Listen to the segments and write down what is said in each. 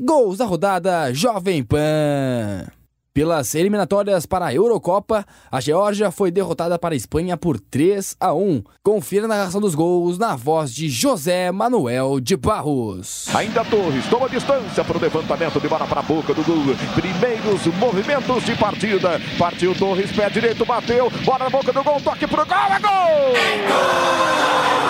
Gols da rodada Jovem Pan. Pelas eliminatórias para a Eurocopa, a Geórgia foi derrotada para a Espanha por 3 a 1. Confira a narração dos gols na voz de José Manuel de Barros. Ainda Torres toma distância para o levantamento de bola para a boca do gol. Primeiros movimentos de partida. Partiu Torres, pé direito, bateu. Bola na boca do gol, toque pro gol, é gol! É gol!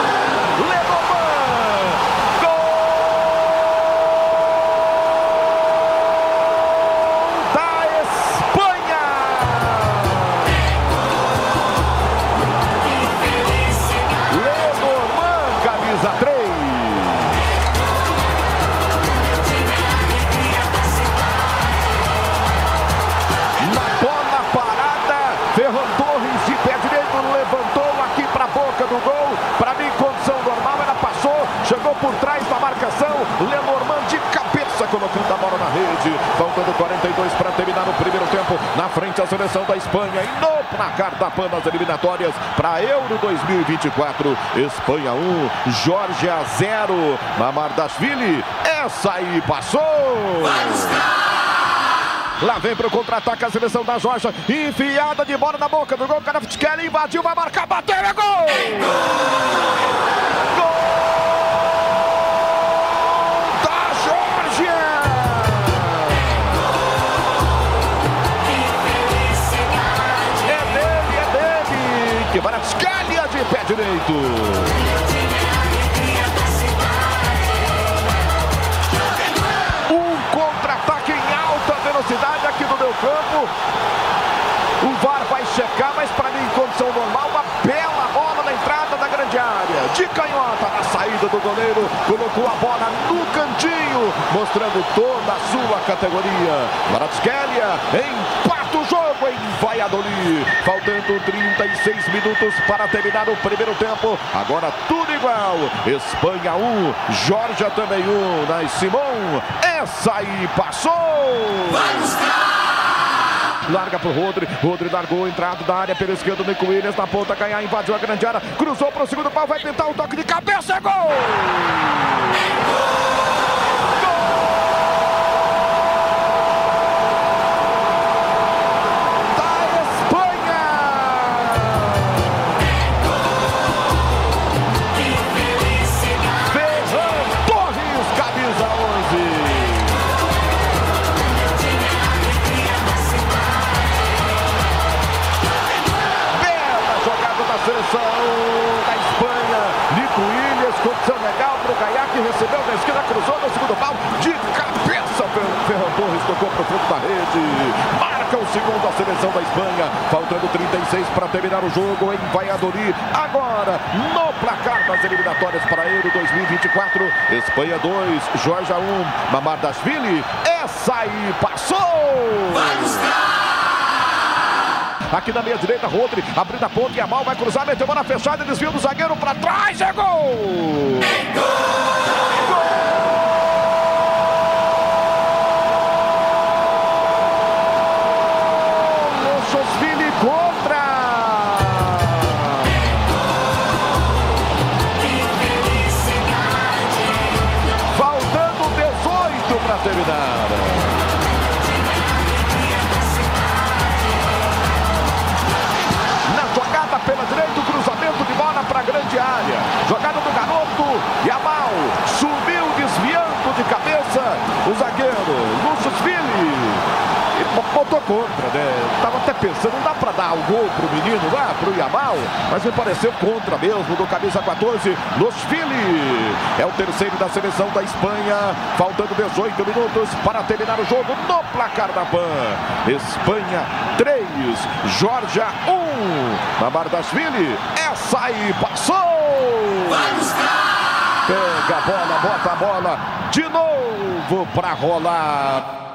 Rede. Faltando 42 para terminar o primeiro tempo. Na frente a seleção da Espanha e no placar da PAN nas eliminatórias para Euro 2024. Espanha 1, Georgia 0. Mamardashvili, essa aí passou. Lá vem para o contra-ataque a seleção da Georgia. Enfiada de bola na boca do gol. Kelly invadiu, vai marcar, bateu, é gol! Gol! Direito. Um contra-ataque em alta velocidade aqui no meu campo. O VAR vai checar, mas para mim, em condição normal, uma bela bola na entrada da grande área. De canhota saída do goleiro, colocou a bola no cantinho, mostrando toda a sua categoria. Kvaratskhelia empata o jogo em Valladolid. Faltando 36 minutos para terminar o primeiro tempo. Agora tudo igual. Espanha 1, Georgia também 1. Nas Simon, essa aí passou. Larga pro Rodri, Rodri largou, entrado da área pela esquerda, Nico Williams na ponta, ganhar, invadiu a grande área, cruzou pro segundo pau, vai pintar o um toque de cabeça, é gol! Recebeu na esquina, cruzou no segundo pau, de cabeça, Ferran Torres tocou para o fundo da rede, marca o segundo a seleção da Espanha, faltando 36 para terminar o jogo em Valladolid, agora no placar das eliminatórias para Euro 2024, Espanha 2, Georgia 1, Mamardashvili, essa aí passou! Aqui na meia direita, Rodri abrindo a ponta e a mal vai cruzar, meteu bola fechada, desvio do zagueiro para trás, é gol! É gol! o zagueiro Lúcio Filho. Botou contra, né? Tava até pensando, não dá para dar o gol pro menino lá, pro Yamal, mas me pareceu contra mesmo do camisa 14, Luz Fili. É o terceiro da seleção da Espanha, faltando 18 minutos para terminar o jogo no placar da PAN. Espanha 3, Georgia 1. Mamardashvili, essa aí passou! Vamos lá! Pega a bola, bota a bola de novo para rolar.